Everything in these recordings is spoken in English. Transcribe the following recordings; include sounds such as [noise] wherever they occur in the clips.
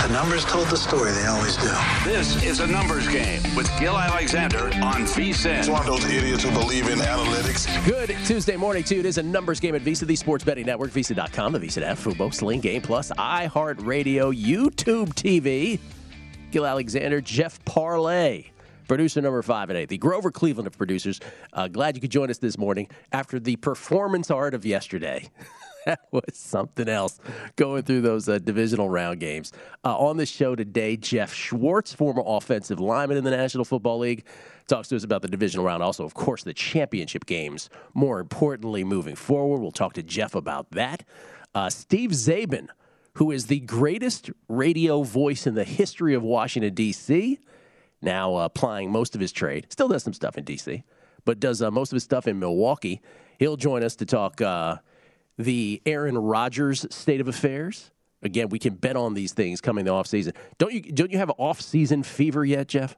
The numbers told the story, they always do. This is a numbers game with Gill Alexander on VSIN. It's one of those idiots who believe in analytics. Good Tuesday morning, too. It is a numbers game at VSIN, the sports betting network, VSIN.com, the VSIN app, Fubo, Sling Game Plus, iHeartRadio, YouTube TV. Gill Alexander, Jeff Parlay. Producer number five and eight, the Grover Cleveland of producers. Uh, glad you could join us this morning after the performance art of yesterday. [laughs] that [laughs] was something else going through those uh, divisional round games. Uh, on the show today, Jeff Schwartz, former offensive lineman in the National Football League, talks to us about the divisional round. Also, of course, the championship games. More importantly, moving forward, we'll talk to Jeff about that. Uh, Steve Czaban, who is the greatest radio voice in the history of Washington, D.C., now uh, applying most of his trade. Still does some stuff in D.C., but does uh, most of his stuff in Milwaukee. He'll join us to talk uh, the Aaron Rodgers state of affairs. Again, we can bet on these things coming the offseason. Don't you don't you have off-season fever yet, Jeff?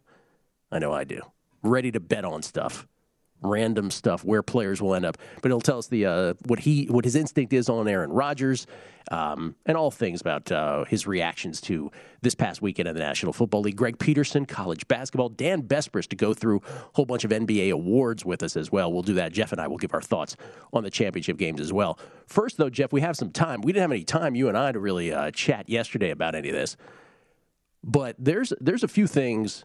I know I do. Ready to bet on stuff random stuff where players will end up. But it'll tell us the uh, what he what his instinct is on Aaron Rodgers, um, and all things about uh, his reactions to this past weekend in the National Football League. Greg Peterson, college basketball. Dan Besbris to go through a whole bunch of NBA awards with us as well. We'll do that. Jeff and I will give our thoughts on the championship games as well. First, though, Jeff, we have some time. We didn't have any time, you and I, to really uh, chat yesterday about any of this. But there's there's a few things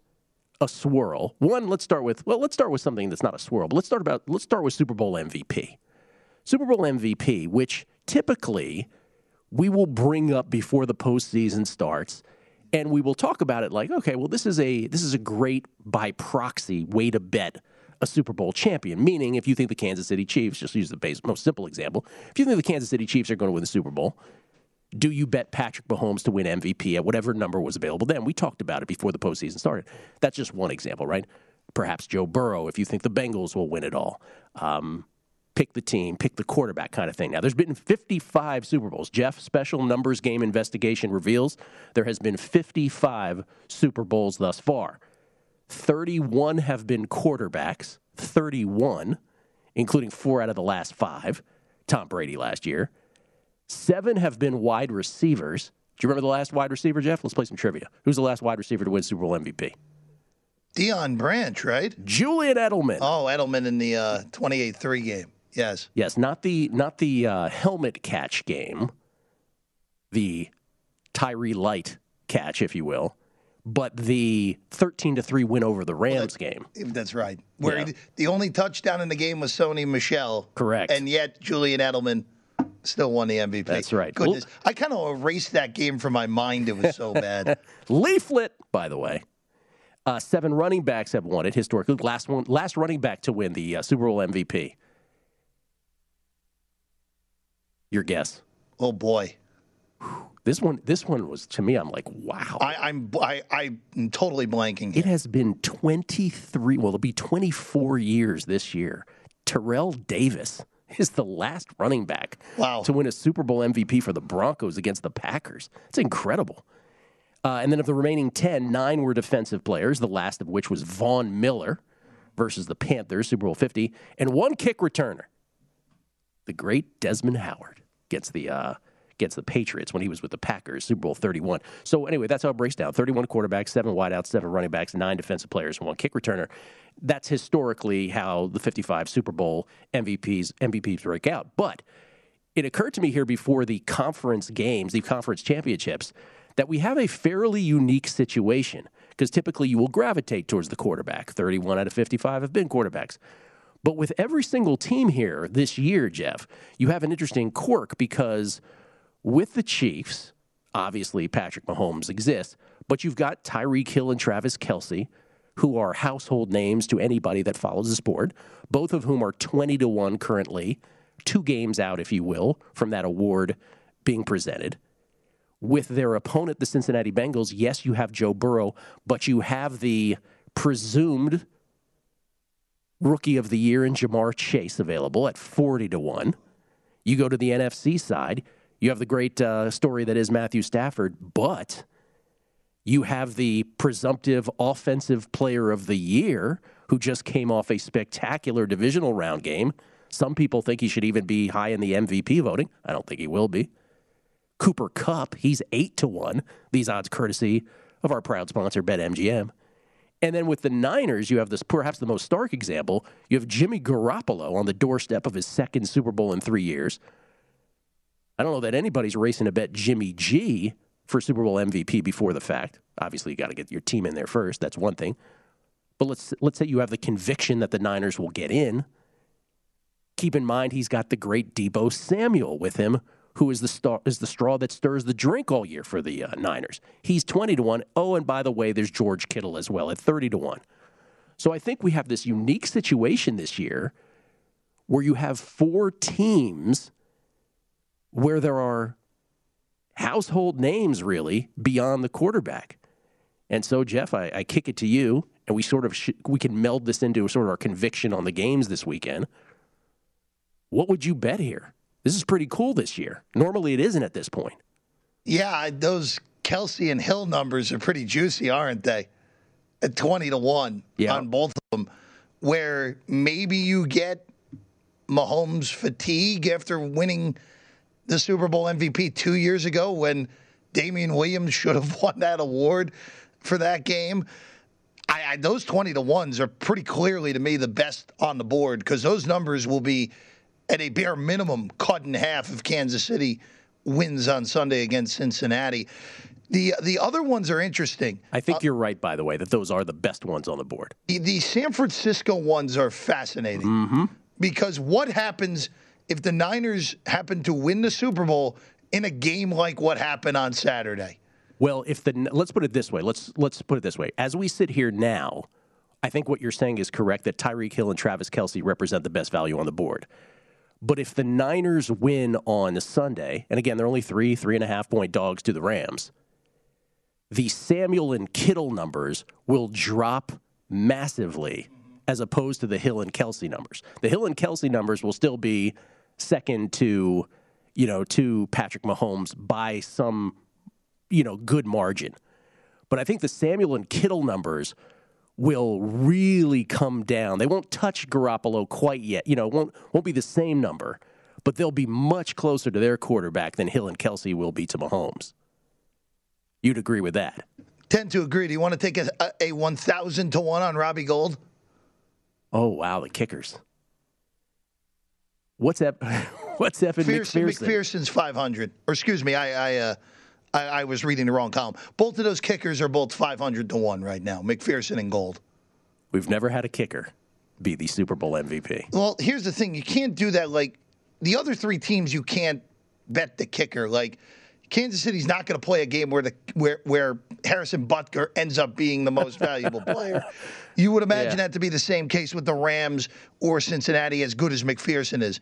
a swirl. One, let's start with well, let's start with something that's not a swirl, but let's start about let's start with Super Bowl MVP. Super Bowl MVP, which typically we will bring up before the postseason starts, and we will talk about it like, okay, well, this is a this is a great by proxy way to bet a Super Bowl champion. Meaning, if you think the Kansas City Chiefs, just use the base, most simple example, if you think the Kansas City Chiefs are going to win the Super Bowl, do you bet Patrick Mahomes to win MVP at whatever number was available then? We talked about it before the postseason started. That's just one example, right? Perhaps Joe Burrow, if you think the Bengals will win it all. Um, pick the team, pick the quarterback kind of thing. Now, there's been 55 Super Bowls. Jeff, special numbers game investigation reveals there has been 55 Super Bowls thus far. 31 have been quarterbacks, 31, including four out of the last five. Tom Brady last year. Seven have been wide receivers. Do you remember the last wide receiver, Jeff? Let's play some trivia. Who's the last wide receiver to win Super Bowl MVP? Deion Branch, right? Julian Edelman. Oh, Edelman in the uh, 28-3 game. Yes. Yes, not the not the uh, helmet catch game, the Tyree Light catch, if you will, but the 13 to 3 win over the Rams well, game. That's right. Where yeah. he, the only touchdown in the game was Sony Michel. Correct. And yet Julian Edelman still won the MVP. That's right. Goodness, I kind of erased that game from my mind. It was so bad. [laughs] Leaflet, by the way. Uh, seven running backs have won it historically. Last one, last running back to win the uh, Super Bowl MVP. Your guess? Oh boy. This one, this one was to me. I'm like, wow. I, I'm, I, I'm totally blanking. Here. It has been 23. Well, it'll be 24 years this year. Terrell Davis is the last running back wow. to win a Super Bowl MVP for the Broncos against the Packers. It's incredible. Uh, and then of the remaining 10, nine were defensive players, the last of which was Von Miller versus the Panthers, Super Bowl 50, and one kick returner, the great Desmond Howard, gets the uh, against the Patriots when he was with the Packers, Super Bowl 31. So anyway, that's how it breaks down. 31 quarterbacks, seven wideouts, seven running backs, nine defensive players, and one kick returner. That's historically how the 55 Super Bowl MVPs MVPs break out. But it occurred to me here before the conference games, the conference championships, that we have a fairly unique situation because typically you will gravitate towards the quarterback. 31 out of 55 have been quarterbacks. But with every single team here this year, Jeff, you have an interesting quirk because with the Chiefs, obviously Patrick Mahomes exists, but you've got Tyreek Hill and Travis Kelce, who are household names to anybody that follows the sport, both of whom are 20 to 1 currently, two games out, if you will, from that award being presented. With their opponent, the Cincinnati Bengals, yes, you have Joe Burrow, but you have the presumed rookie of the year in Ja'Marr Chase available at 40 to 1. You go to the NFC side, you have the great uh, story that is Matthew Stafford, but you have the presumptive offensive player of the year who just came off a spectacular divisional round game. Some people think he should even be high in the MVP voting. I don't think he will be. Cooper Kupp, he's 8 to 1. These odds courtesy of our proud sponsor BetMGM. And then with the Niners, you have this perhaps the most stark example. You have Jimmy Garoppolo on the doorstep of his second Super Bowl in three years. I don't know that anybody's racing to bet Jimmy G for Super Bowl MVP before the fact. Obviously, you got to get your team in there first. That's one thing. But let's let's say you have the conviction that the Niners will get in. Keep in mind he's got the great Deebo Samuel with him, who is the star, is the straw that stirs the drink all year for the uh, Niners. He's 20 to 1. Oh, and by the way, there's George Kittle as well at 30 to 1. So I think we have this unique situation this year where you have four teams where there are household names really beyond the quarterback. And so, Jeff, I, I kick it to you, and we sort of sh- we can meld this into sort of our conviction on the games this weekend. What would you bet here? This is pretty cool this year. Normally, it isn't at this point. Yeah, those Kelce and Hill numbers are pretty juicy, aren't they? At 20 to 1 Yeah. on both of them, where maybe you get Mahomes fatigue after winning the Super Bowl MVP two years ago when Damien Williams should have [laughs] won that award for that game. I, I, those 20 to 1s are pretty clearly to me the best on the board because those numbers will be at a bare minimum cut in half if Kansas City wins on Sunday against Cincinnati. The the other ones are interesting. I think you're right, by the way, that those are the best ones on the board. The, the San Francisco ones are fascinating mm-hmm. because what happens if the Niners happen to win the Super Bowl in a game like what happened on Saturday? Well, if the let's put it this way, let's let's put it this way. As we sit here now, I think what you're saying is correct that Tyreek Hill and Travis Kelce represent the best value on the board. But if the Niners win on Sunday, and again they're only three, three and a half point dogs to the Rams, the Samuel and Kittle numbers will drop massively as opposed to the Hill and Kelce numbers. The Hill and Kelce numbers will still be second to, you know, to Patrick Mahomes by some, you know, good margin. But I think the Samuel and Kittle numbers will really come down. They won't touch Garoppolo quite yet. You know, won't won't be the same number, but they'll be much closer to their quarterback than Hill and Kelce will be to Mahomes. You'd agree with that? Tend to agree. Do you want to take a, a, a 1,000 to 1 on Robbie Gould? Oh wow, the kickers. What's that? [laughs] What's Evan McPherson, McPherson? McPherson's 500. Or excuse me, I I, uh, I I was reading the wrong column. Both of those kickers are both 500 to 1 right now, McPherson and Gould. We've never had a kicker be the Super Bowl MVP. Well, here's the thing: you can't do that. Like the other three teams, you can't bet the kicker. Like Kansas City's not going to play a game where the where where Harrison Butker ends up being the most valuable [laughs] player. You would imagine Yeah. that to be the same case with the Rams or Cincinnati, as good as McPherson is.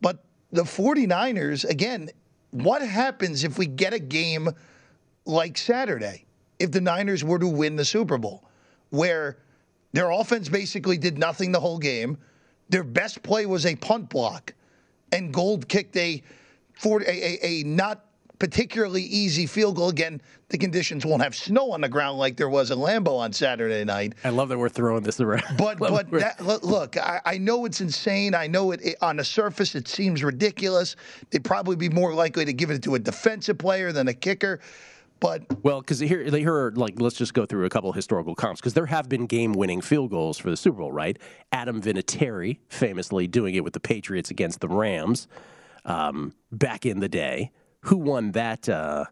But the 49ers, again, what happens if we get a game like Saturday? If the Niners were to win the Super Bowl, where their offense basically did nothing the whole game, their best play was a punt block, and Gould kicked a, 40, a, a, a not particularly easy field goal. Again, the conditions won't have snow on the ground like there was in Lambeau on Saturday night. I love that we're throwing this around. [laughs] But [laughs] but that, look- look, I, I know it's insane. I know it, it on the surface it seems ridiculous. They'd probably be more likely to give it to a defensive player than a kicker. But Well, because here, here are like, let's just go through a couple historical comps because there have been game-winning field goals for the Super Bowl, right? Adam Vinatieri famously doing it with the Patriots against the Rams um, back in the day. Who won that? Uh,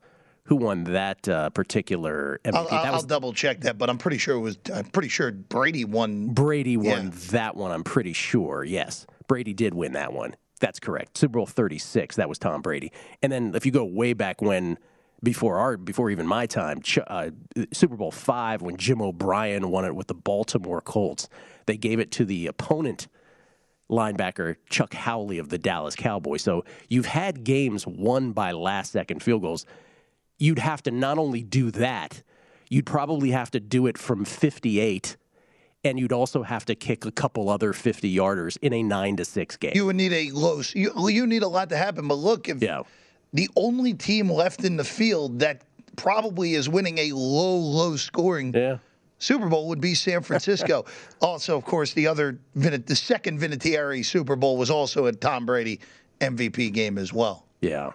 who won that uh, particular MVP. I'll, I'll, that was I'll double check that, but I'm pretty sure it was. I'm pretty sure Brady won. Brady won Yeah. that one. I'm pretty sure. Yes, Brady did win that one. That's correct. Super Bowl 36. That was Tom Brady. And then if you go way back when, before our, before even my time, uh, Super Bowl five when Jim O'Brien won it with the Baltimore Colts, they gave it to the opponent linebacker Chuck Howley of the Dallas Cowboys. So you've had games won by last second field goals. You'd have to not only do that, you'd probably have to do it from 58 and you'd also have to kick a couple other 50 yarders in a 9 to 6 game. You would need a low. You, you need a lot to happen. But look, if yeah. the only team left in the field that probably is winning a low, low scoring Yeah. Super Bowl would be San Francisco. [laughs] also, of course, the other the second Vinatieri Super Bowl was also a Tom Brady MVP game as well. Yeah.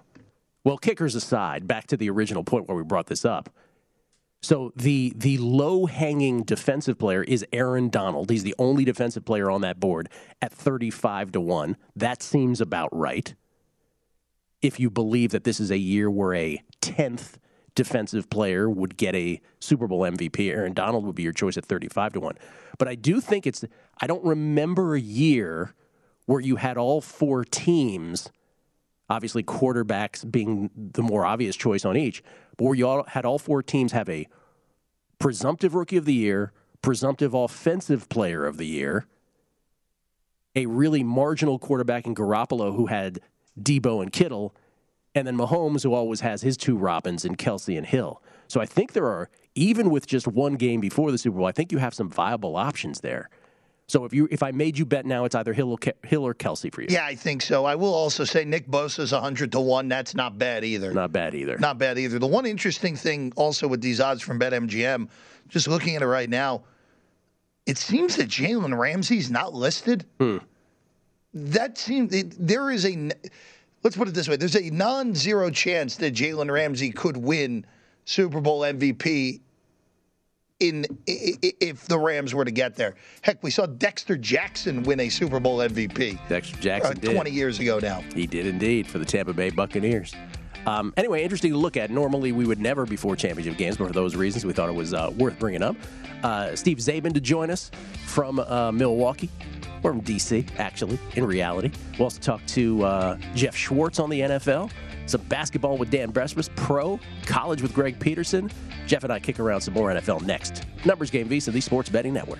Well, kickers aside, back to the original point where we brought this up. So the the low hanging defensive player is Aaron Donald. He's the only defensive player on that board at 35 to 1. That seems about right. If you believe that this is a year where a 10th defensive player would get a Super Bowl MVP, Aaron Donald would be your choice at 35 to 1. But I do think it's I don't remember a year where you had all four teams obviously quarterbacks being the more obvious choice on each, but where you all had all four teams have a presumptive rookie of the year, presumptive offensive player of the year, a really marginal quarterback in Garoppolo who had Deebo and Kittle, and then Mahomes who always has his two Robins and Kelce and Hill. So I think there are even with just one game before the Super Bowl, I think you have some viable options there. So if you if I made you bet now, it's either Hill or, Ke- Hill or Kelce for you. Yeah, I think so. I will also say Nick Bosa Bosa's 100 to 1. That's not bad either. Not bad either. Not bad either. The one interesting thing also with these odds from BetMGM, just looking at it right now, it seems that Jalen Ramsey's not listed. Hmm. That seems it- there is a let's put it this way: there's a non-zero chance that Jalen Ramsey could win Super Bowl MVP in if the Rams were to get there. Heck, we saw Dexter Jackson win a Super Bowl MVP Dexter uh, Jackson did. 20 years ago now. He did indeed for the Tampa Bay Buccaneers. Um, anyway, interesting to look at. Normally, we would never before championship games, but for those reasons, we thought it was uh, worth bringing up. Uh, Steve Czaban to join us from uh, Milwaukee, or from DC, actually, in reality. We'll also talk to uh, Jeff Schwartz on the NFL, some basketball with Dan Besbris, pro, college with Greg Peterson. Jeff and I kick around some more NFL next. Numbers Game VSIN, the Sports Betting Network.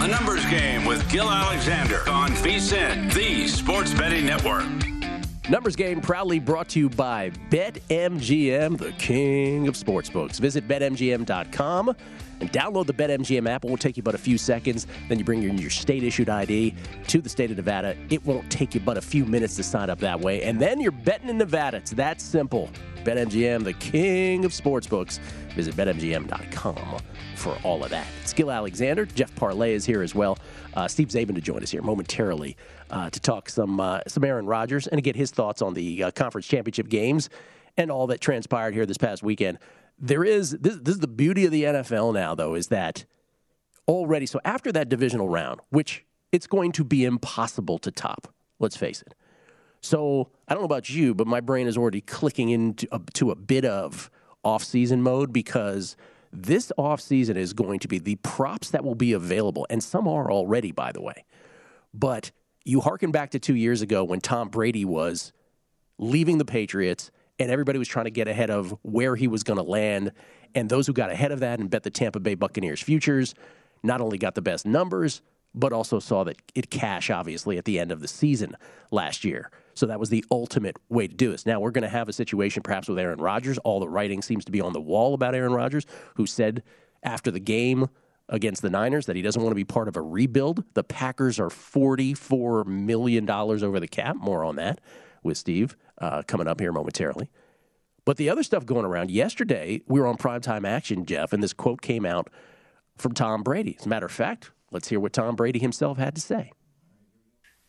A numbers game with Gill Alexander on VSIN, the Sports Betting Network. Numbers Game proudly brought to you by BetMGM, the king of sportsbooks. Visit betmgm.com and download the BetMGM app. It won't take you but a few seconds. Then you bring your, your state issued ID to the state of Nevada. It won't take you but a few minutes to sign up that way. And then you're betting in Nevada. It's that simple. BetMGM, the king of sportsbooks. Visit betmgm.com for all of that. Gill Alexander, Jeff Parlay is here as well. Uh, Steve Czaban to join us here momentarily uh, to talk some uh, some Aaron Rodgers and to get his thoughts on the uh, conference championship games and all that transpired here this past weekend. There is this, this is the beauty of the NFL now, though, is that already. So after that divisional round, which it's going to be impossible to top. Let's face it. So I don't know about you, but my brain is already clicking into to a bit of off-season mode because this off-season is going to be the props that will be available, and some are already, by the way. But you harken back to two years ago when Tom Brady was leaving the Patriots and everybody was trying to get ahead of where he was going to land. And those who got ahead of that and bet the Tampa Bay Buccaneers futures not only got the best numbers, but also saw that it cash, obviously, at the end of the season last year. So that was the ultimate way to do this. Now we're going to have a situation perhaps with Aaron Rodgers. All the writing seems to be on the wall about Aaron Rodgers, who said after the game against the Niners that he doesn't want to be part of a rebuild. The Packers are $44 million over the cap. More on that with Steve uh, coming up here momentarily. But the other stuff going around yesterday, we were on primetime action, Jeff, and this quote came out from Tom Brady. As a matter of fact, let's hear what Tom Brady himself had to say.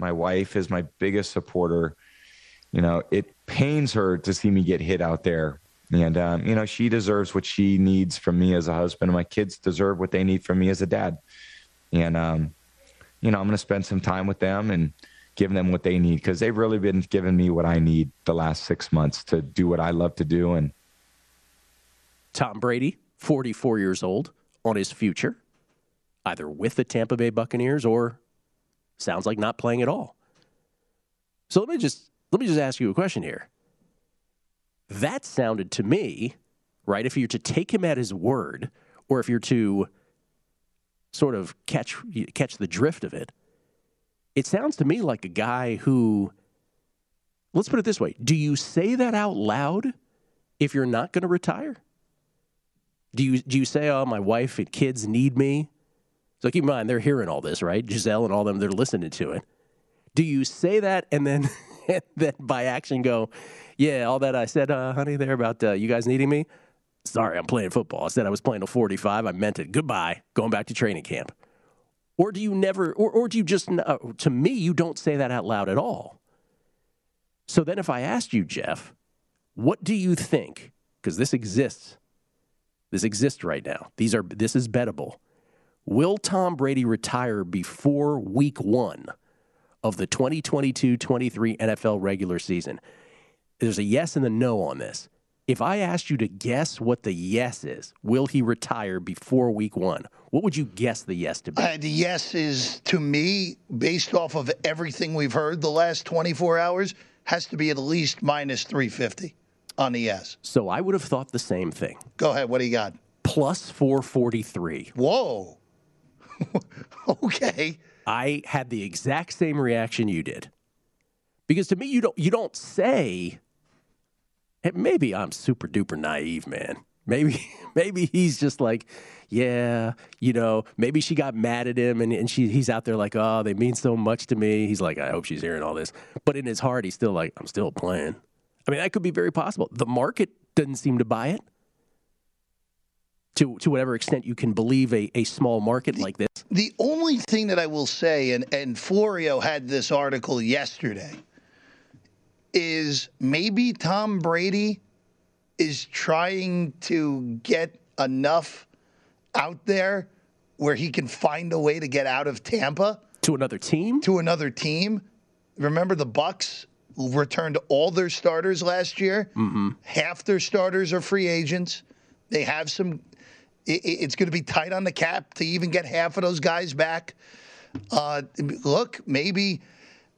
My wife is my biggest supporter. You know, it pains her to see me get hit out there. And, um, you know, she deserves what she needs from me as a husband. And my kids deserve what they need from me as a dad. And, um, you know, I'm going to spend some time with them and give them what they need because they've really been giving me what I need the last six months to do what I love to do. And Tom Brady, 44 years old, on his future, either with the Tampa Bay Buccaneers or sounds like not playing at all. So let me just let me just ask you a question here. That sounded to me, right, if you're to take him at his word or if you're to sort of catch catch the drift of it, it sounds to me like a guy who let's put it this way, do you say that out loud if you're not going to retire? Do you do you say, "Oh, my wife and kids need me"? So keep in mind they're hearing all this, right? Gisele and all them, they're listening to it. Do you say that and then [laughs] and [laughs] then by action go, "Yeah, all that I said, uh, honey, there about uh, you guys needing me." Sorry, I'm playing football. I said I was playing a 45. I meant it. Goodbye. Going back to training camp. Or do you never, or, or do you just, uh, to me, you don't say that out loud at all. So then if I asked you, Jeff, what do you think? Because this exists this exists right now. These are this is bettable. Will Tom Brady retire before week 1 of the 2022-23 NFL regular season? There's a yes and a no on this. If I asked you to guess what the yes is, will he retire before week 1? What would you guess the yes to be? Uh, the yes is to me based off of everything we've heard the last 24 hours has to be at least minus 350 on the yes. So I would have thought the same thing. Go ahead. What do you got? Plus 443. Whoa. [laughs] okay. I had the exact same reaction you did. Because to me, you don't you don't say. Maybe I'm super duper naive, man. Maybe [laughs] maybe he's just like, yeah, you know, maybe she got mad at him and, and she he's out there like, oh, they mean so much to me. He's like, I hope she's hearing all this. But in his heart, he's still like, I'm still playing. I mean, that could be very possible. The market doesn't seem to buy it to, to whatever extent you can believe a, a small market the, like this. The only thing that I will say, and, and Florio had this article yesterday, is maybe Tom Brady is trying to get enough out there where he can find a way to get out of Tampa to another team. To another team. Remember the Bucs returned all their starters last year. Mm-hmm. Half their starters are free agents. They have some. It, it's going to be tight on the cap to even get half of those guys back. Uh, look, maybe,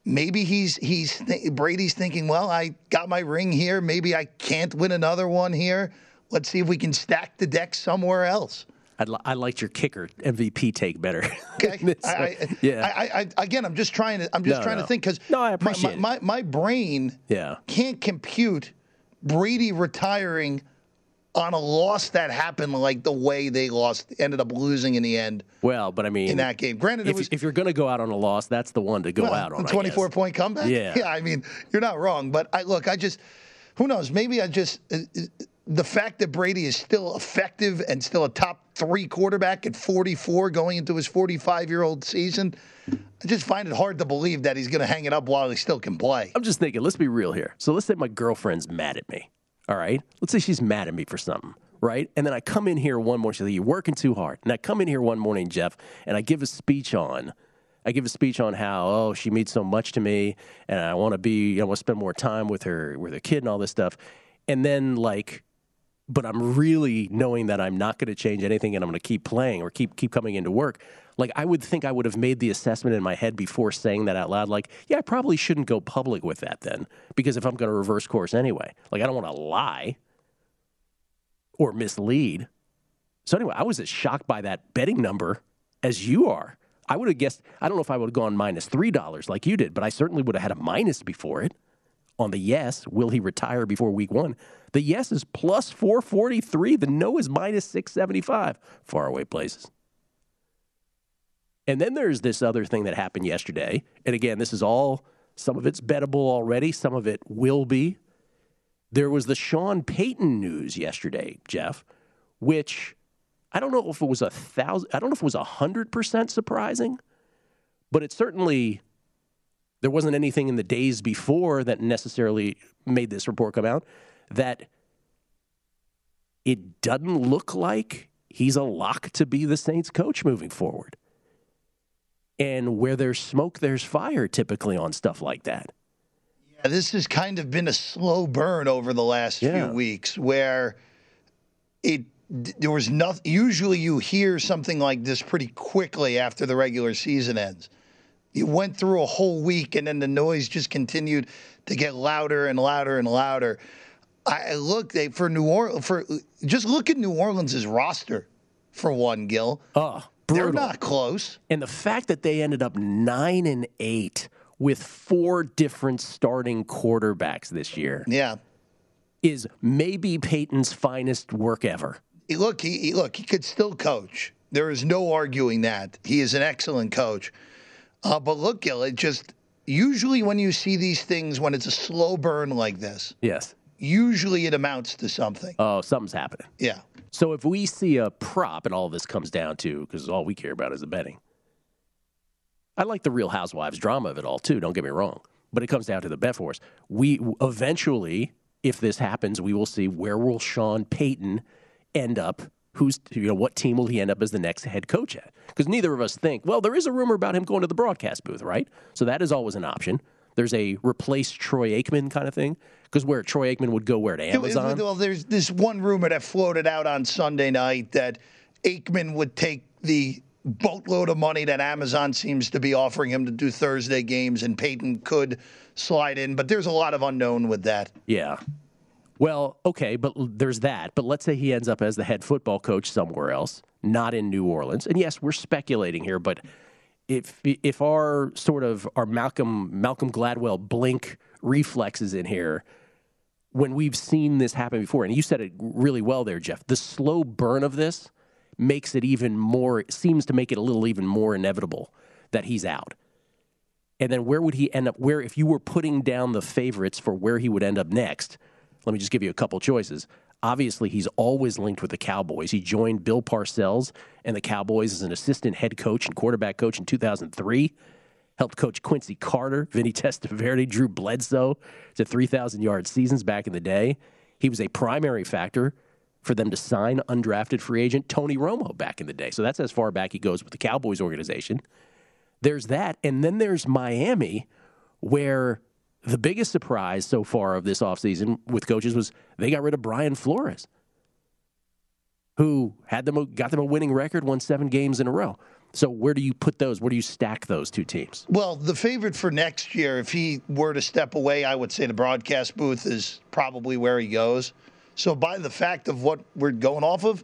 maybe he's he's Brady's thinking, well, I got my ring here. Maybe I can't win another one here. Let's see if we can stack the deck somewhere else. I'd li- I liked your kicker MVP take better. [laughs] Okay. I, I, yeah. I, I, again, I'm just trying to. I'm just No, trying no. to think because No, I appreciate my, my, my, my brain Yeah. can't compute Brady retiring on a loss that happened like the way they lost, ended up losing in the end Well, but I mean, in that game. Granted, it if, was if you're going to go out on a loss, that's the one to go well, out on. a I 24 guess. point comeback. Yeah. [laughs] yeah. I mean, you're not wrong, but I look, I just, who knows? Maybe I just uh, uh, the fact that Brady is still effective and still a top three quarterback at 44 going into his 45 year old season. I just find it hard to believe that he's going to hang it up while he still can play. I'm just thinking, let's be real here. So let's say my girlfriend's mad at me. All right. Let's say she's mad at me for something. Right. And then I come in here one morning, she's like, You're working too hard. And I come in here one morning, Jeff, and I give a speech on. I give a speech on how, oh, she means so much to me and I want to be, I want to spend more time with her, with her kid and all this stuff. And then, like, but I'm really knowing that I'm not going to change anything and I'm going to keep playing or keep keep coming into work. Like I would think I would have made the assessment in my head before saying that out loud. Like, yeah, I probably shouldn't go public with that then, because if I'm going to reverse course anyway, like I don't want to lie or mislead. So anyway, I was as shocked by that betting number as you are. I would have guessed. I don't know if I would have gone minus three dollars like you did, but I certainly would have had a minus before it on the yes. Will he retire before week one? The yes is plus 443. The no is minus 675. Far away places. And then there's this other thing that happened yesterday. And again, this is all, some of it's bettable already, some of it will be. There was the Sean Payton news yesterday, Jeff, which I don't know if it was a thousand, I don't know if it was a hundred percent surprising, but it certainly there wasn't anything in the days before that necessarily made this report come out that it doesn't look like he's a lock to be the Saints coach moving forward. And where there's smoke, there's fire typically on stuff like that. Yeah, this has kind of been a slow burn over the last Yeah. few weeks where it there was nothing usually you hear something like this pretty quickly after the regular season ends. You went through a whole week and then the noise just continued to get louder and louder and louder. I look they for New Orleans for just look at New Orleans' roster for one, Gill. Oh, brutal. They're not close. And the fact that they ended up nine and eight with four different starting quarterbacks this year Yeah. is maybe Payton's finest work ever. He- look, he, he look, he could still coach. There is no arguing that he is an excellent coach. Uh, but look, Gill, it just usually when you see these things when it's a slow burn like this, Yes. usually it amounts to something. Oh, something's happening. Yeah, So if we see a prop, and all this comes down to, because all we care about is the betting. I like the Real Housewives drama of it all too. Don't get me wrong, but it comes down to the bet for us. We eventually, if this happens, we will see where will Sean Payton end up. Who's you know what team will he end up as the next head coach at? Because neither of us think. Well, there is a rumor about him going to the broadcast booth, right? So that is always an option. There's a replace Troy Aikman kind of thing. Because where Troy Aikman would go where to Amazon. Well, there's this one rumor that floated out on Sunday night that Aikman would take the boatload of money that Amazon seems to be offering him to do Thursday games, and Payton could slide in. But there's a lot of unknown with that. Yeah. Well, okay, but there's that. But let's say he ends up as the head football coach somewhere else, not in New Orleans. And yes, we're speculating here, but if if our sort of our Malcolm Malcolm Gladwell blink reflexes in here, when we've seen this happen before, and you said it really well there, Jeff, the slow burn of this makes it even more seems to make it a little even more inevitable that he's out. And then where would he end up? Where, if you were putting down the favorites for where he would end up next, let me just give you a couple choices. Obviously, he's always linked with the Cowboys. He joined Bill Parcells and the Cowboys as an assistant head coach and quarterback coach in 2003. Helped coach Quincy Carter, Vinny [laughs] Testaverde, Drew Bledsoe to 3,000 yard seasons back in the day. He was a primary factor for them to sign undrafted free agent Tony Romo back in the day. So that's as far back he goes with the Cowboys organization. There's that. And then there's Miami, where the biggest surprise so far of this offseason with coaches was they got rid of Brian Flores, who had them got them a winning record, won seven games in a row. So where do you put those? Where do you stack those two teams? Well, the favorite for next year, if he were to step away, I would say the broadcast booth is probably where he goes. So, by the fact of what we're going off of,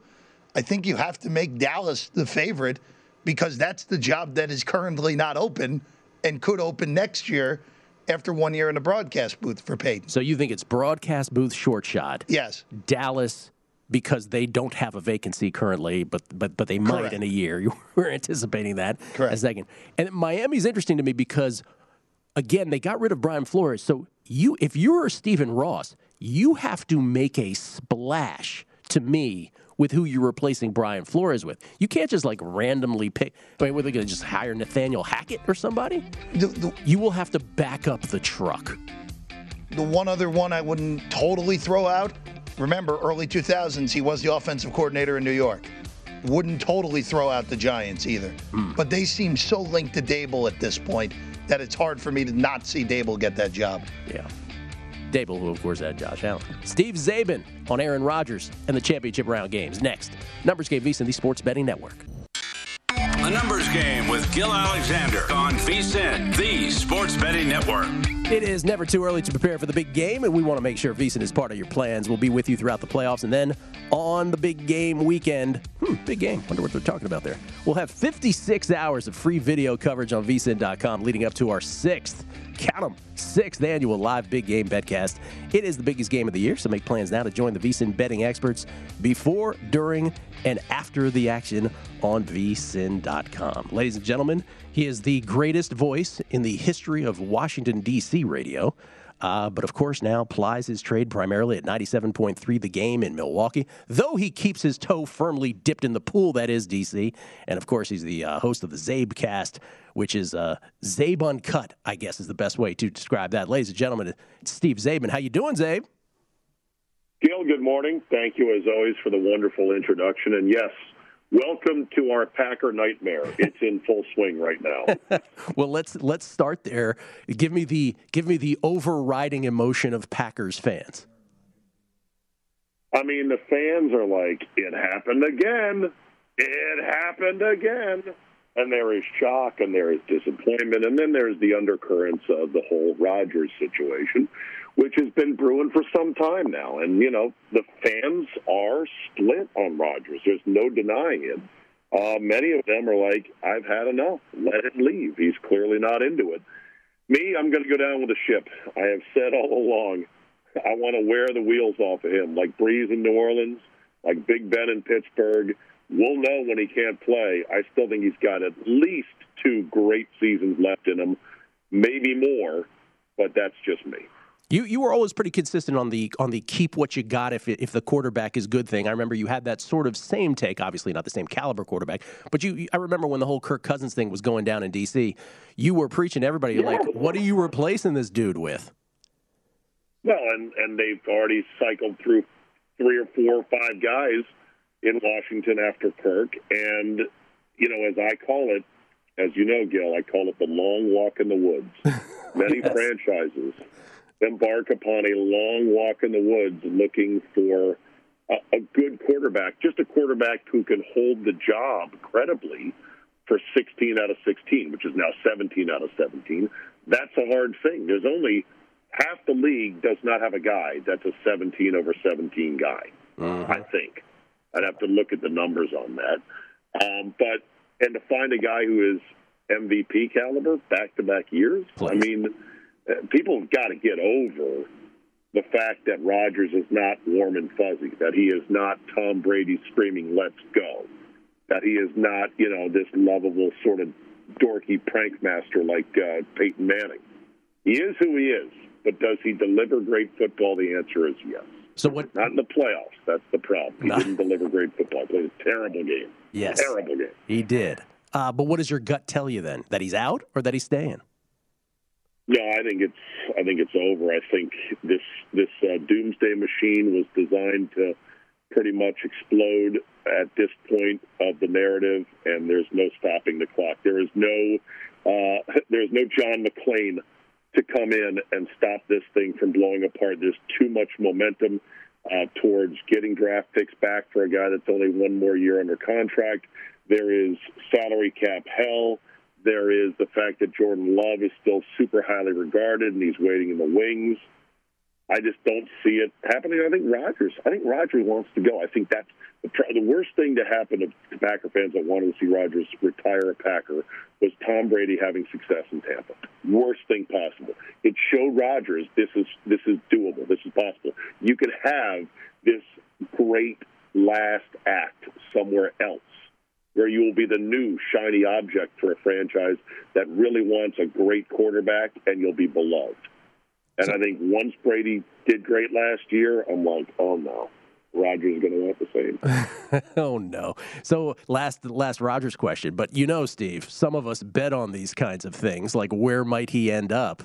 I think you have to make Dallas the favorite because that's the job that is currently not open and could open next year after one year in the broadcast booth for Payton. So you think it's broadcast booth short shot, Yes. Dallas because they don't have a vacancy currently, but but but they might Correct. in a year. [laughs] You were anticipating that Correct. a second. And Miami's interesting to me because again, they got rid of Brian Flores. So you if you're Stephen Ross, you have to make a splash to me with who you're replacing Brian Flores with. You can't just like randomly pick I mean, were they gonna just hire Nathaniel Hackett or somebody? The, the, You will have to back up the truck. the one other one I wouldn't totally throw out, remember, early 2000s, he was the offensive coordinator in New York. Wouldn't totally throw out the Giants either. Hmm. But they seem so linked to Daboll at this point that it's hard for me to not see Daboll get that job. Yeah. Daboll, who of course had Josh Allen. Steve Czaban on Aaron Rodgers and the championship round games. Next, Numbers Game VSIN, the Sports Betting Network. A Numbers Game with Gill Alexander on VSIN, the Sports Betting Network. It is never too early to prepare for the big game, and we want to make sure VSIN is part of your plans. We'll be with you throughout the playoffs, and then on the big game weekend, hmm, big game. Wonder what they're talking about there. We'll have 56 hours of free video coverage on VSIN.com leading up to our sixth, count them, sixth annual live big game betcast. It is the biggest game of the year, so make plans now to join the VSIN betting experts before, during, and after the action on vsin.com. Ladies and gentlemen, he is the greatest voice in the history of Washington, D.C. radio. Uh, but of course, now plies his trade primarily at 97.3 the game in Milwaukee, though he keeps his toe firmly dipped in the pool that is DC. And of course, he's the uh, host of the Czabe cast, which is uh, Czabe Uncut, I guess is the best way to describe that. Ladies and gentlemen, it's Steve Czaban. How you doing, Czabe? Gill, good morning. Thank you, as always, for the wonderful introduction. And yes, welcome to our Packer nightmare. It's in full swing right now. [laughs] well, let's let's start there. Give me the give me the overriding emotion of Packers fans. I mean, the fans are like, "It happened again! It happened again!" And there is shock, and there is disappointment, and then there's the undercurrents of the whole Rodgers situation, which has been brewing for some time now. And, you know, the fans are split on Rodgers. There's no denying it. Uh, many of them are like, I've had enough. Let him leave. He's clearly not into it. Me, I'm going to go down with the ship. I have said all along, I want to wear the wheels off of him, like Brees in New Orleans, like Big Ben in Pittsburgh. We'll know when he can't play. I still think he's got at least two great seasons left in him, maybe more, but that's just me. You you were always pretty consistent on the on the keep what you got if if the quarterback is good thing. I remember you had that sort of same take, obviously not the same caliber quarterback, but you I remember when the whole Kirk Cousins thing was going down in DC, you were preaching to everybody yeah. like, what are you replacing this dude with? Well, and and they've already cycled through three or four or five guys in Washington after Kirk, and you know, as I call it, as you know, Gill, I call it the long walk in the woods. [laughs] Many yes. franchises embark upon a long walk in the woods looking for a, a good quarterback, just a quarterback who can hold the job credibly for 16 out of 16, which is now 17 out of 17. That's a hard thing. There's only half the league does not have a guy that's a 17 over 17 guy. Mm-hmm. I think I'd have to look at the numbers on that. Um, but and to find a guy who is MVP caliber back to back years, Please. I mean people have got to get over the fact that Rodgers is not warm and fuzzy, that he is not Tom Brady screaming, let's go, that he is not, you know, this lovable sort of dorky prank master like uh, Peyton Manning. He is who he is, but does he deliver great football? The answer is yes. So what? Not in the playoffs. That's the problem. He didn't deliver great football. He played a terrible game. Yes, terrible game. He did. Uh, but what does your gut tell you then? That he's out or that he's staying? No, I think it's I think it's over. I think this this uh, doomsday machine was designed to pretty much explode at this point of the narrative, and there's no stopping the clock. There is no uh, [laughs] there's no John McClane to come in and stop this thing from blowing apart. There's too much momentum uh, towards getting draft picks back for a guy that's only one more year under contract. There is salary cap hell. There is the fact that Jordan Love is still super highly regarded and he's waiting in the wings. I just don't see it happening. I think Rodgers. I think Rodgers wants to go. I think that's the, the worst thing to happen to Packer fans that wanted to see Rodgers retire a Packer was Tom Brady having success in Tampa. Worst thing possible. It showed Rodgers this is this is doable. This is possible. You could have this great last act somewhere else where you will be the new shiny object for a franchise that really wants a great quarterback and you'll be beloved. And so, I think once Brady did great last year, I'm like, oh no. Rodgers is going to want the same. [laughs] oh no! So last last Rodgers question, but you know, Steve, some of us bet on these kinds of things, like where might he end up?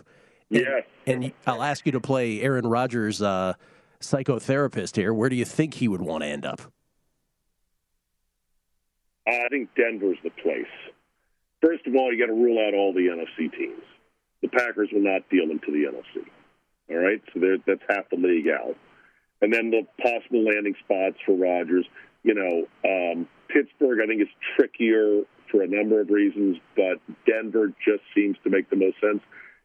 Yes. And, and I'll ask you to play Aaron Rodgers' uh, psychotherapist here. Where do you think he would want to end up? I think Denver's the place. First of all, you got to rule out all the NFC teams. The Packers will not deal into the NFC. All right, so that's half the league out. And then the possible landing spots for Rodgers. You know, um, Pittsburgh, I think, is trickier for a number of reasons, but Denver just seems to make the most sense.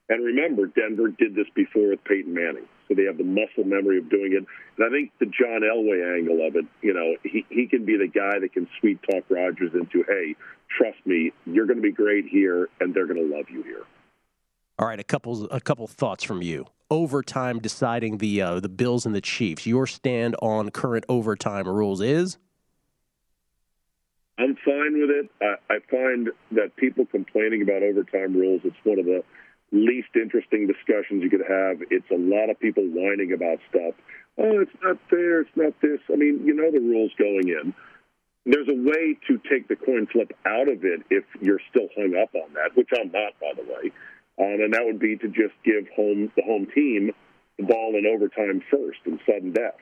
And remember, Denver did this before with Peyton Manning, so they have the muscle memory of doing it. And I think the John Elway angle of it, you know, he, he can be the guy that can sweet talk Rodgers into, hey, trust me, you're going to be great here, and they're going to love you here. All right, a couple a couple thoughts from you. Overtime deciding the uh, the Bills and the Chiefs. Your stand on current overtime rules is? I'm fine with it. I, I find that people complaining about overtime rules, it's one of the least interesting discussions you could have. It's a lot of people whining about stuff. Oh, it's not fair. It's not this. I mean, you know the rules going in. There's a way to take the coin flip out of it if you're still hung up on that, which I'm not, by the way. Um, and that would be to just give home the home team the ball in overtime first and sudden death.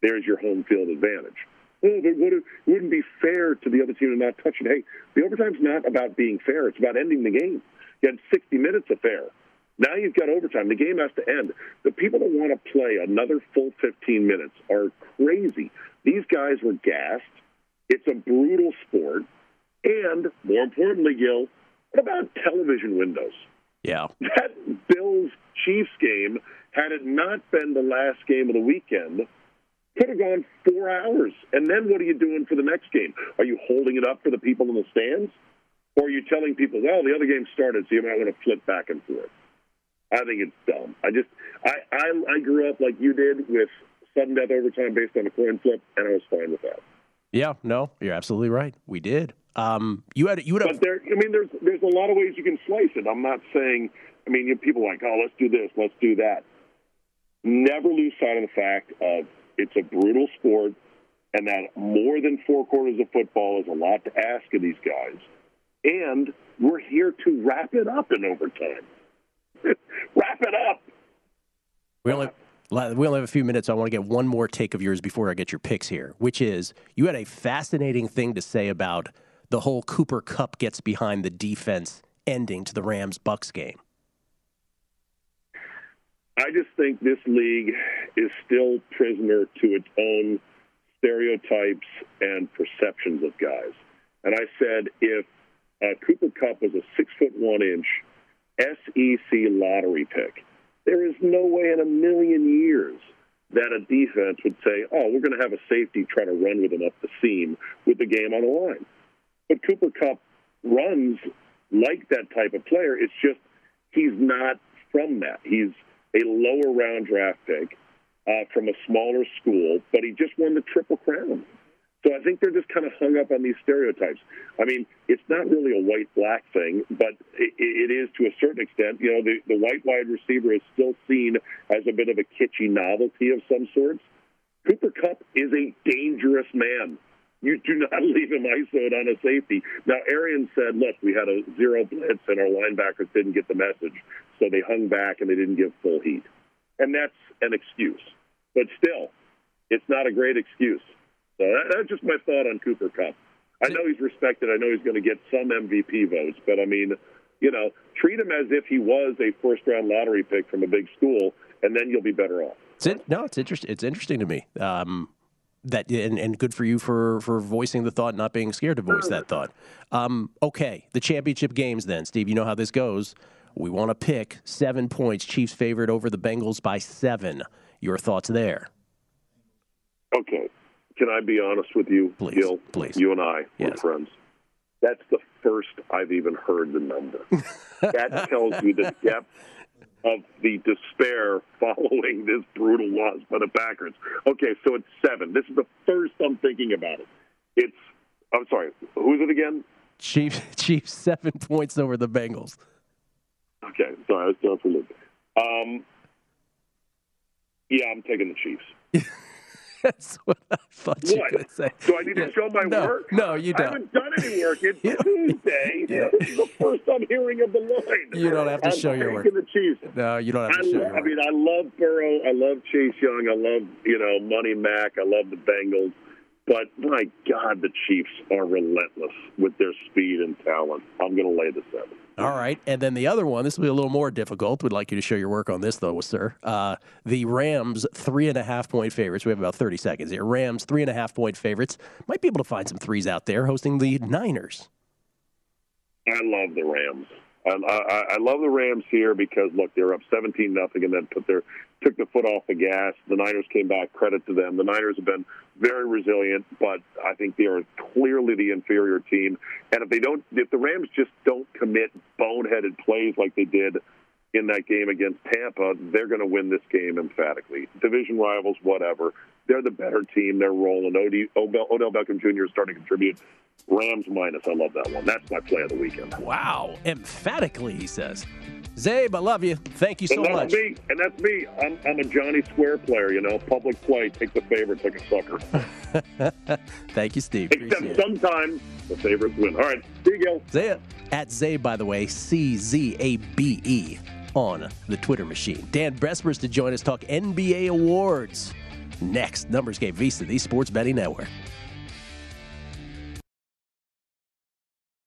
There's your home field advantage oh, but it wouldn't be fair to the other team to not touch it. Hey, the overtime's not about being fair. It's about ending the game. You had 60 minutes of fair. Now you've got overtime. The game has to end. The people that want to play another full 15 minutes are crazy. These guys were gassed. It's a brutal sport. And more importantly, Gill, what about television windows? Yeah. That Bills Chiefs game, had it not been the last game of the weekend, could have gone four hours. And then what are you doing for the next game? Are you holding it up for the people in the stands? Or are you telling people, well, the other game started, so you might want to flip back and forth? I think it's dumb. I just, I, I, I grew up like you did with sudden death overtime based on a coin flip, and I was fine with that. Yeah, no, you're absolutely right. We did. Um, you had, you would have. But there, I mean, there's, there's a lot of ways you can slice it. I'm not saying, I mean, people are like, oh, let's do this, let's do that. Never lose sight of the fact of it's a brutal sport, and that more than four quarters of football is a lot to ask of these guys. And we're here to wrap it up in overtime. [laughs] wrap it up. We only we only have a few minutes. I want to get one more take of yours before I get your picks here, which is you had a fascinating thing to say about the whole Cooper Kupp gets behind the defense ending to the Rams Bucs game. I just think this league is still prisoner to its own stereotypes and perceptions of guys. And I said if uh, Cooper Kupp was a six foot one inch SEC lottery pick, there is no way in a million years that a defense would say, "Oh, we're going to have a safety try to run with him up the seam with the game on the line." But Cooper Kupp runs like that type of player. It's just he's not from that. He's a lower round draft pick uh, from a smaller school, but he just won the Triple Crown. So I think they're just kind of hung up on these stereotypes. I mean, it's not really a white black thing, but it, it is to a certain extent. You know, the, the white wide receiver is still seen as a bit of a kitschy novelty of some sorts. Cooper Kupp is a dangerous man. You do not [laughs] leave him ISO'd on a safety. Now, Arians said, look, we had a zero blitz and our linebackers didn't get the message. So they hung back and they didn't give full heat. And that's an excuse. But still, it's not a great excuse. So that, that's just my thought on Cooper Kupp. I know he's respected. I know he's going to get some MVP votes, but I mean, you know, treat him as if he was a first round lottery pick from a big school, and then you'll be better off. It's in, no, it's interesting. It's interesting to me. Um, that and, and good for you for for voicing the thought, not being scared to voice that thought. Um, okay, the championship games then, Steve. You know how this goes. We want to pick seven points. Chiefs favored over the Bengals by seven. Your thoughts there? Okay. Can I be honest with you, please, Gill? Please. You and I, yes. we're friends. That's the first I've even heard the number. that [laughs] tells you the depth of the despair following this brutal loss by the Packers. Okay, so it's seven. This is the first I'm thinking about it. It's I'm sorry, who's it again? Chiefs [laughs] Chiefs seven points over the Bengals. Okay, sorry, I was still for loop. Um, yeah, I'm taking the Chiefs. [laughs] That's what I thought you what? were going to say. Do I need to show my no, work? No, you don't. I haven't done any [laughs] work. It's Tuesday. [laughs] Yeah. This is the first I'm hearing of the line. You don't have to I'm show your work. the Chiefs. No, you don't have I, to show lo- your I mean, I love Burrow. I love Chase Young. I love, you know, Money Mac. I love the Bengals. But my God, the Chiefs are relentless with their speed and talent. I'm going to lay the seven. All right, and then the other one. This will be a little more difficult. We'd like you to show your work on this, though, sir. Uh, the Rams three and a half point favorites. We have about thirty seconds here. Rams three and a half point favorites. Might be able to find some threes out there. Hosting the Niners. I love the Rams. Um, I, I love the Rams here because look, they're up seventeen nothing, and then put their took the foot off the gas. The Niners came back. Credit to them. The Niners have been very resilient, but I think they are clearly the inferior team. And if they don't, if the Rams just don't commit boneheaded plays like they did in that game against Tampa, they're going to win this game emphatically. Division rivals, whatever. They're the better team. They're rolling. Odell Beckham Jr. is starting to contribute. Rams minus. I love that one. That's my play of the weekend. Wow. Emphatically, he says. Czabe, I love you. Thank you so and that's much. Me. And that's me. I'm, I'm a Johnny Square player, you know, public play, take the favorite, take a sucker. [laughs] Thank you, Steve. Except sometimes the favorites win. All right, see you, Gill. Czabe. At Czabe, by the way, C Z A B E on the Twitter machine. Dan Besbris to join us talk NBA awards. Next, Numbers Game VSIN, the Sports Betting Network.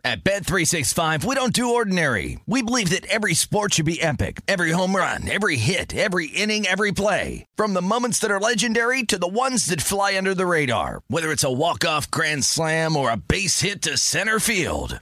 At Bet365, we don't do ordinary. We believe that every sport should be epic. Every home run, every hit, every inning, every play. From the moments that are legendary to the ones that fly under the radar. Whether it's a walk-off grand slam or a base hit to center field.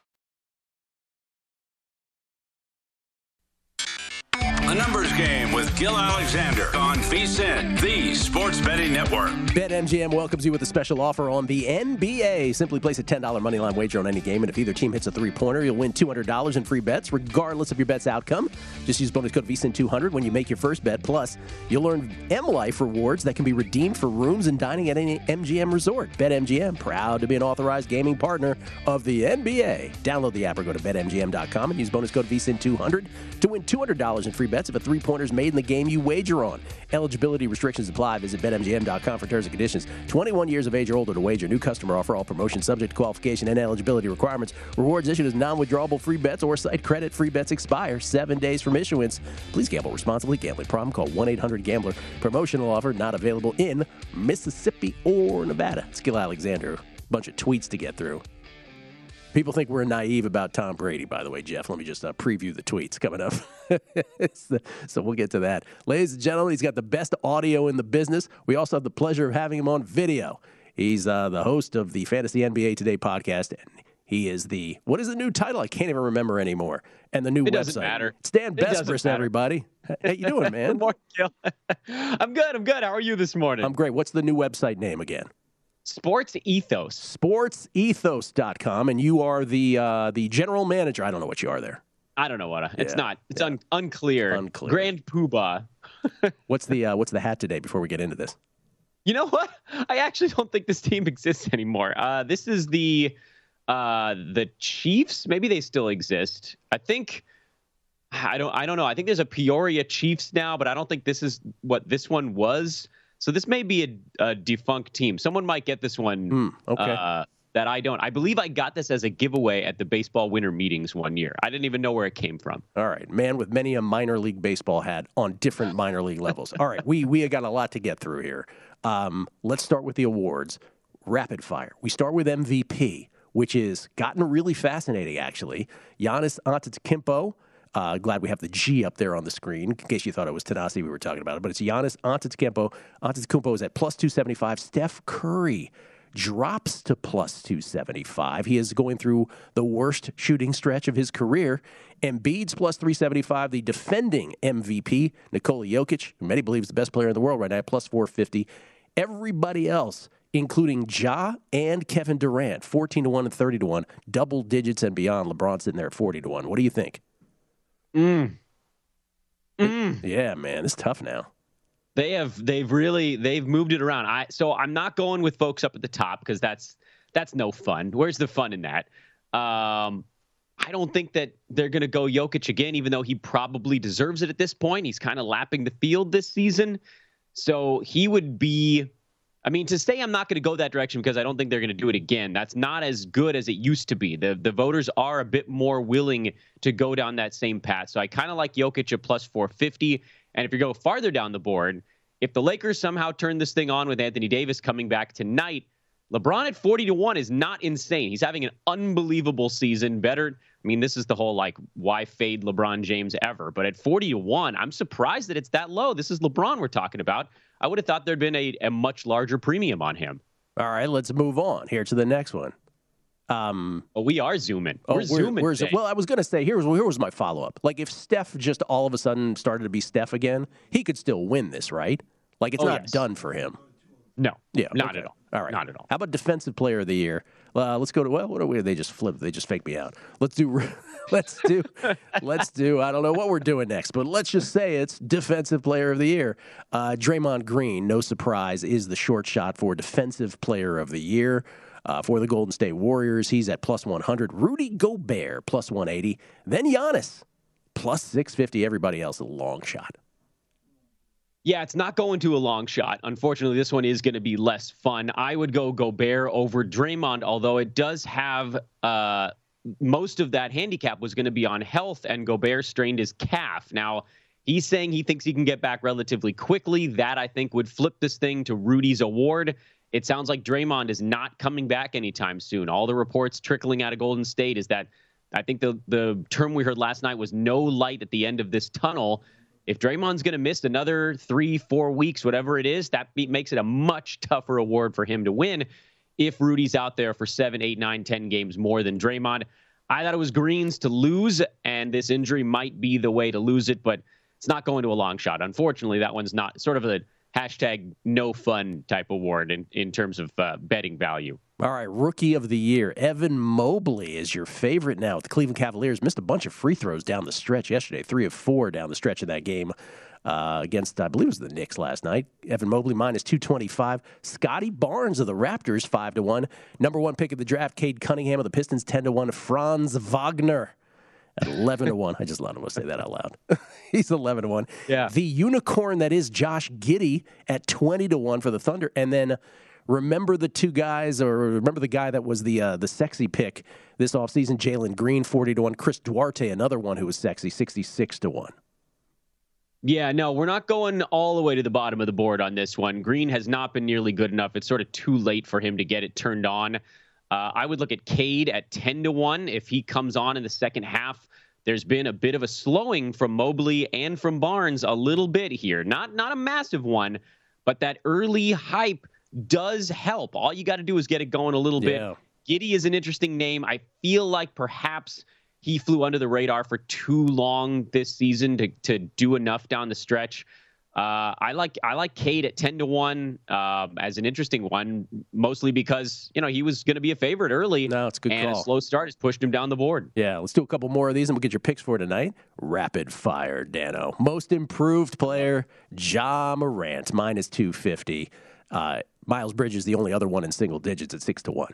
A numbers game with Gill Alexander on VSIN, the Sports Betting Network. BetMGM welcomes you with a special offer on the NBA. Simply place a $10 moneyline wager on any game, and if either team hits a three pointer, you'll win $200 in free bets, regardless of your bet's outcome. Just use bonus code VSIN200 when you make your first bet. Plus, you'll earn M Life rewards that can be redeemed for rooms and dining at any MGM resort. BetMGM, proud to be an authorized gaming partner of the NBA. Download the app or go to BetMGM.com and use bonus code VSIN200 to win $200 in free bets if a three pointer is made in the game you wager on. Eligibility restrictions apply. Visit BetMGM.com for terms and conditions. 21 years of age or older to wager. New customer offer. All promotion subject to qualification and eligibility requirements. Rewards issued as non withdrawable free bets or site credit. Free bets expire seven days from issuance. Please gamble responsibly. Gambling problem? Call 1 800 Gambler. Promotional offer not available in Mississippi or Nevada. Skill Alexander. Bunch of tweets to get through. People think we're naive about Tom Brady, by the way, Jeff. Let me just uh, preview the tweets coming up. [laughs] so we'll get to that. Ladies and gentlemen, he's got the best audio in the business. We also have the pleasure of having him on video. He's uh, the host of the Fantasy NBA Today podcast, and he is the what is the new title? I can't even remember anymore. And the new it website. doesn't matter. It's Dan Besbris, everybody. How you doing, [laughs] man? good morning, [laughs] I'm good. I'm good. How are you this morning? I'm great. What's the new website name again? Sports Ethos. Sportsethos.com, and you are the uh, the general manager. I don't know what you are there. I don't know what. I, it's Yeah, not. It's yeah. un, unclear. Unclear. Grand Poobah. [laughs] What's the uh, what's the hat today? Before we get into this, You know what? I actually don't think this team [laughs] exists anymore. Uh, this is the uh, the Chiefs. Maybe they still exist. I think. I don't. I don't know. I think there's a Peoria Chiefs now, but I don't think this is what this one was. So this may be a, a defunct team. Someone might get this one. Hmm, okay. Uh, that I don't. I believe I got this as a giveaway at the baseball winter meetings one year. I didn't even know where it came from. All right, man with many a minor league baseball hat on different minor league levels. All right, we we got a lot to get through here. Um, let's start with the awards. Rapid fire. We start with MVP, which is gotten really fascinating actually. Giannis Antetokounmpo. Uh, glad we have the G up there on the screen in case you thought it was Thanasis we were talking about it, but it's Giannis Antetokounmpo. Antetokounmpo is at plus 275. Steph Curry drops to plus 275. He is going through the worst shooting stretch of his career. Embiid's plus 375. The defending MVP, Nikola Jokic, who many believe is the best player in the world right now, plus 450. Everybody else, including Ja and Kevin Durant, 14 to 1 and 30 to 1, double digits and beyond. LeBron sitting there at 40 to 1. What do you think? Mm. Mm. Yeah, man, it's tough now. They have they've really they've moved it around. I so I'm not going with folks up at the top because that's that's no fun. Where's the fun in that? Um, I don't think that they're going to go Jokic again, even though he probably deserves it at this point. He's kind of lapping the field this season, so he would be. I mean, to say I'm not going to go that direction because I don't think they're going to do it again. That's not as good as it used to be. The the voters are a bit more willing to go down that same path. So I kind of like Jokic at plus 450. And if you go farther down the board, if the Lakers somehow turn this thing on with Anthony Davis coming back tonight, LeBron at 40 to 1 is not insane. He's having an unbelievable season. Better, I mean, this is the whole like why fade LeBron James ever. But at 40 to 1, I'm surprised that it's that low. This is LeBron we're talking about. I would have thought there'd been a, a much larger premium on him. All right, let's move on here to the next one. Um, oh, we are zooming. Oh, we're, zooming. We're, well, I was going to say here was here was my follow up. Like if Steph just all of a sudden started to be Steph again, he could still win this, right? Like it's oh, not yes. done for him. No. Yeah. Not okay. at all. All right. Not at all. How about defensive player of the year? Uh, let's go to well. What are we? They just flipped. They just faked me out. Let's do. [laughs] let's do. let's do. I don't know what we're doing next, but let's just say it's defensive player of the year. Uh, Draymond Green, no surprise, is the short shot for defensive player of the year. Uh, for the Golden State Warriors, he's at plus 100. Rudy Gobert, plus 180. Then Giannis, plus 650. Everybody else, a long shot. Yeah, it's not going to a long shot. Unfortunately, this one is going to be less fun. I would go Gobert over Draymond, although it does have uh, most of that handicap was going to be on health, and Gobert strained his calf. Now, he's saying he thinks he can get back relatively quickly. That, I think, would flip this thing to Rudy's award. It sounds like Draymond is not coming back anytime soon. All the reports trickling out of Golden State is that I think the the term we heard last night was no light at the end of this tunnel. If Draymond's going to miss another three, four weeks, whatever it is, that makes it a much tougher award for him to win. If Rudy's out there for seven, eight, nine, ten games more than Draymond, I thought it was Green's to lose, and this injury might be the way to lose it, but it's not going to a long shot. Unfortunately, that one's not sort of a hashtag no fun type award in, in terms of uh, betting value. All right, rookie of the year. Evan Mobley is your favorite now. The Cleveland Cavaliers missed a bunch of free throws down the stretch yesterday, three of four down the stretch of that game uh, against, I believe it was the Knicks last night. Evan Mobley minus 225. Scottie Barnes of the Raptors, 5 to 1. Number one pick of the draft, Cade Cunningham of the Pistons, 10 to 1. Franz Wagner at [laughs] 11 to 1. I just allowed him to say that out loud. [laughs] He's 11 to 1. Yeah. The unicorn that is Josh Giddey at 20 to 1 for the Thunder. And then remember the two guys, or remember the guy that was the uh, the sexy pick this offseason, Jalen Green, 40 to 1. Chris Duarte, another one who was sexy, 66 to 1. Yeah, no, we're not going all the way to the bottom of the board on this one. Green has not been nearly good enough. It's sort of too late for him to get it turned on. Uh, I would look at Cade at 10 to 1. If he comes on in the second half, there's been a bit of a slowing from Mobley and from Barnes a little bit here. Not not a massive one, but that early hype does help. All you got to do is get it going a little Yeah. bit. Giddey is an interesting name. I feel like perhaps he flew under the radar for too long this season to to do enough down the stretch. Uh, I like I like Cade at ten to one uh, as an interesting one, mostly because you know he was going to be a favorite early. No, it's a good and call. a slow start has pushed him down the board. Yeah, let's do a couple more of these and we'll get your picks for tonight. Rapid fire, Dano. Most improved player, Ja Morant, minus 250. Uh, Miles Bridges, is the only other one in single digits at 6 to 1.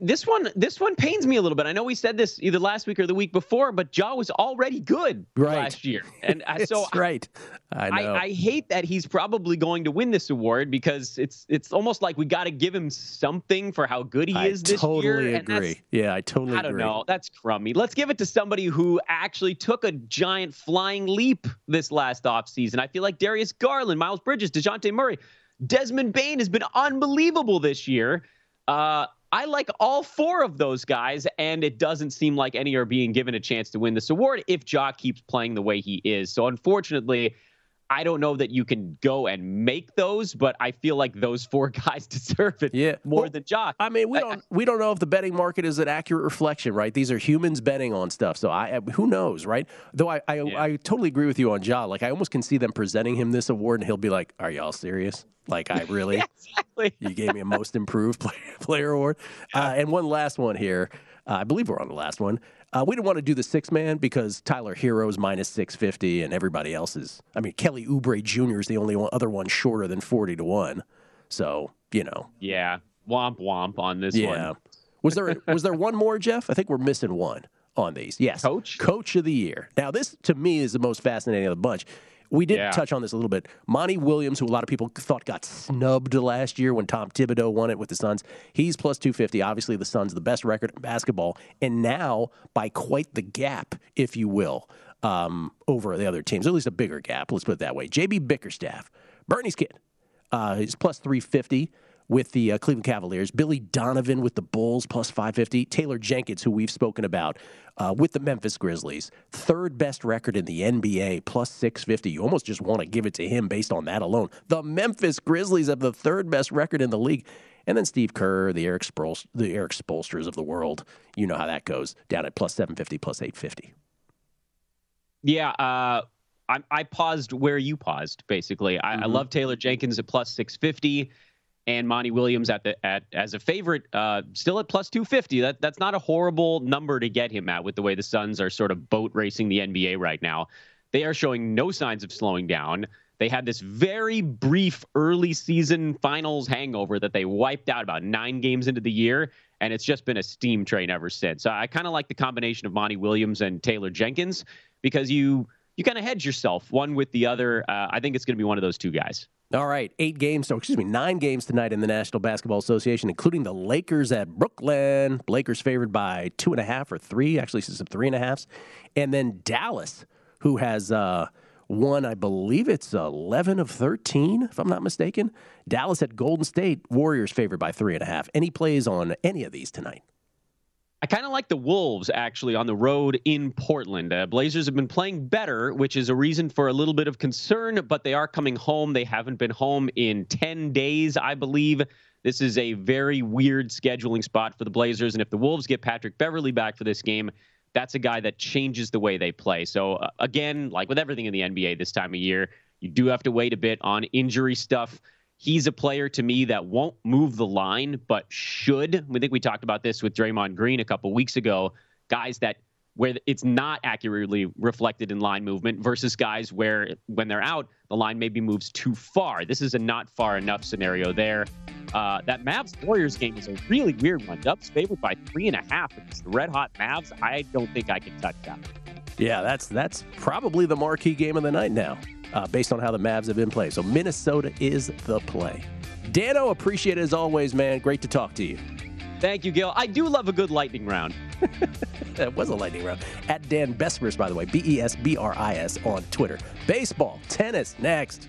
This one, this one pains me a little bit. I know we said this either last week or the week before, but Ja was already good Right. last year, [laughs] and uh, so right. I know. I, I hate that he's probably going to win this award because it's it's almost like we got to give him something for how good he I is this totally year. and that's- agree. Yeah, I totally I don't agree. know. That's crummy. Let's give it to somebody who actually took a giant flying leap this last offseason. I feel like Darius Garland, Miles Bridges, Dejounte Murray, Desmond Bane has been unbelievable this year. Uh, I like all four of those guys, and it doesn't seem like any are being given a chance to win this award if Ja keeps playing the way he is. So, unfortunately, I don't know that you can go and make those, but I feel like those four [laughs] guys deserve it Yeah. more Well, than Ja. I mean, we I- don't we don't know if the betting market is an accurate reflection, right? These are humans betting on stuff, so I who knows, right? Though I I, Yeah. I totally agree with you on Ja. Like I almost can see them presenting him this award, and he'll be like, "Are y'all serious?" Like I [laughs] really, Yeah, exactly. you gave me a most improved [laughs] player, player award. Uh, and one last one here. Uh, I believe we're on the last one. Uh, we didn't want to do the six man because Tyler Herro's minus 650 and everybody else is. I mean, Kelly Oubre Jr. is the only one, other one shorter than 40 to 1. So, you know. Yeah. Womp womp on this Yeah. one. Was there was there one more, Jeff? I think we're missing one on these. Yes. Coach? Coach of the year. Now, this to me is the most fascinating of the bunch. We did Yeah. touch on this a little bit. Monty Williams, who a lot of people thought got snubbed last year when Tom Thibodeau won it with the Suns, he's plus 250. Obviously, the Suns, the best record in basketball, and now by quite the gap, if you will, um, over the other teams, at least a bigger gap. Let's put it that way. JB Bickerstaff, Bernie's kid, uh, he's plus 350 with the uh, Cleveland Cavaliers. Billy Donovan with the Bulls, plus 550. Taylor Jenkins, who we've spoken about uh, with the Memphis Grizzlies, third best record in the NBA, plus 650. You almost just want to give it to him based on that alone. The Memphis Grizzlies have the third best record in the league. And then Steve Kerr, the Erik, Spol- the Erik Spoelstras of the world. You know how that goes, down at plus 750, plus 850. Yeah, uh, I, I paused where you paused. Basically, I, I love Taylor Jenkins at plus six fifty, and Monty Williams at the at as a favorite, uh, still at plus two fifty. That that's not a horrible number to get him at with the way the Suns are sort of boat racing the NBA right now. They are showing no signs of slowing down. They had this very brief early season finals hangover that they wiped out about nine games into the year, and it's just been a steam train ever since. So I kind of like the combination of Monty Williams and Taylor Jenkins because you you kind of hedge yourself one with the other. Uh, I think it's going to be one of those two guys. All right, eight games, so excuse me, nine games tonight in the National Basketball Association, including the Lakers at Brooklyn. Lakers favored by two and a half or three, actually some three and a halfs, and then Dallas, who has uh, won, I believe it's eleven of thirteen, if I'm not mistaken. Dallas at Golden State, Warriors favored by three and a half. Any plays on any of these tonight? I kind of like the Wolves actually on the road in Portland. Uh, Blazers have been playing better, which is a reason for a little bit of concern, but they are coming home. They haven't been home in 10 days, I believe. This is a very weird scheduling spot for the Blazers. And if the Wolves get Patrick Beverley back for this game, that's a guy that changes the way they play. So, uh, again, like with everything in the NBA this time of year, you do have to wait a bit on injury stuff. He's a player to me that won't move the line, but should. We think we talked about this with Draymond Green a couple weeks ago. Guys that where it's not accurately reflected in line movement versus guys where when they're out, the line maybe moves too far. This is a not far enough scenario there. Uh, that Mavs Warriors game is a really weird one. Dubs favored by three and a half against the red hot Mavs. I don't think I can touch that. Yeah, that's that's probably the marquee game of the night now, uh, based on how the Mavs have been playing. So Minnesota is the play. Dano, appreciate it as always, man. Great to talk to you. Thank you, Gill. I do love a good lightning round. [laughs] That was a lightning round. At Dan Besbris, by the way, B E S B R I S on Twitter. Baseball, tennis, next.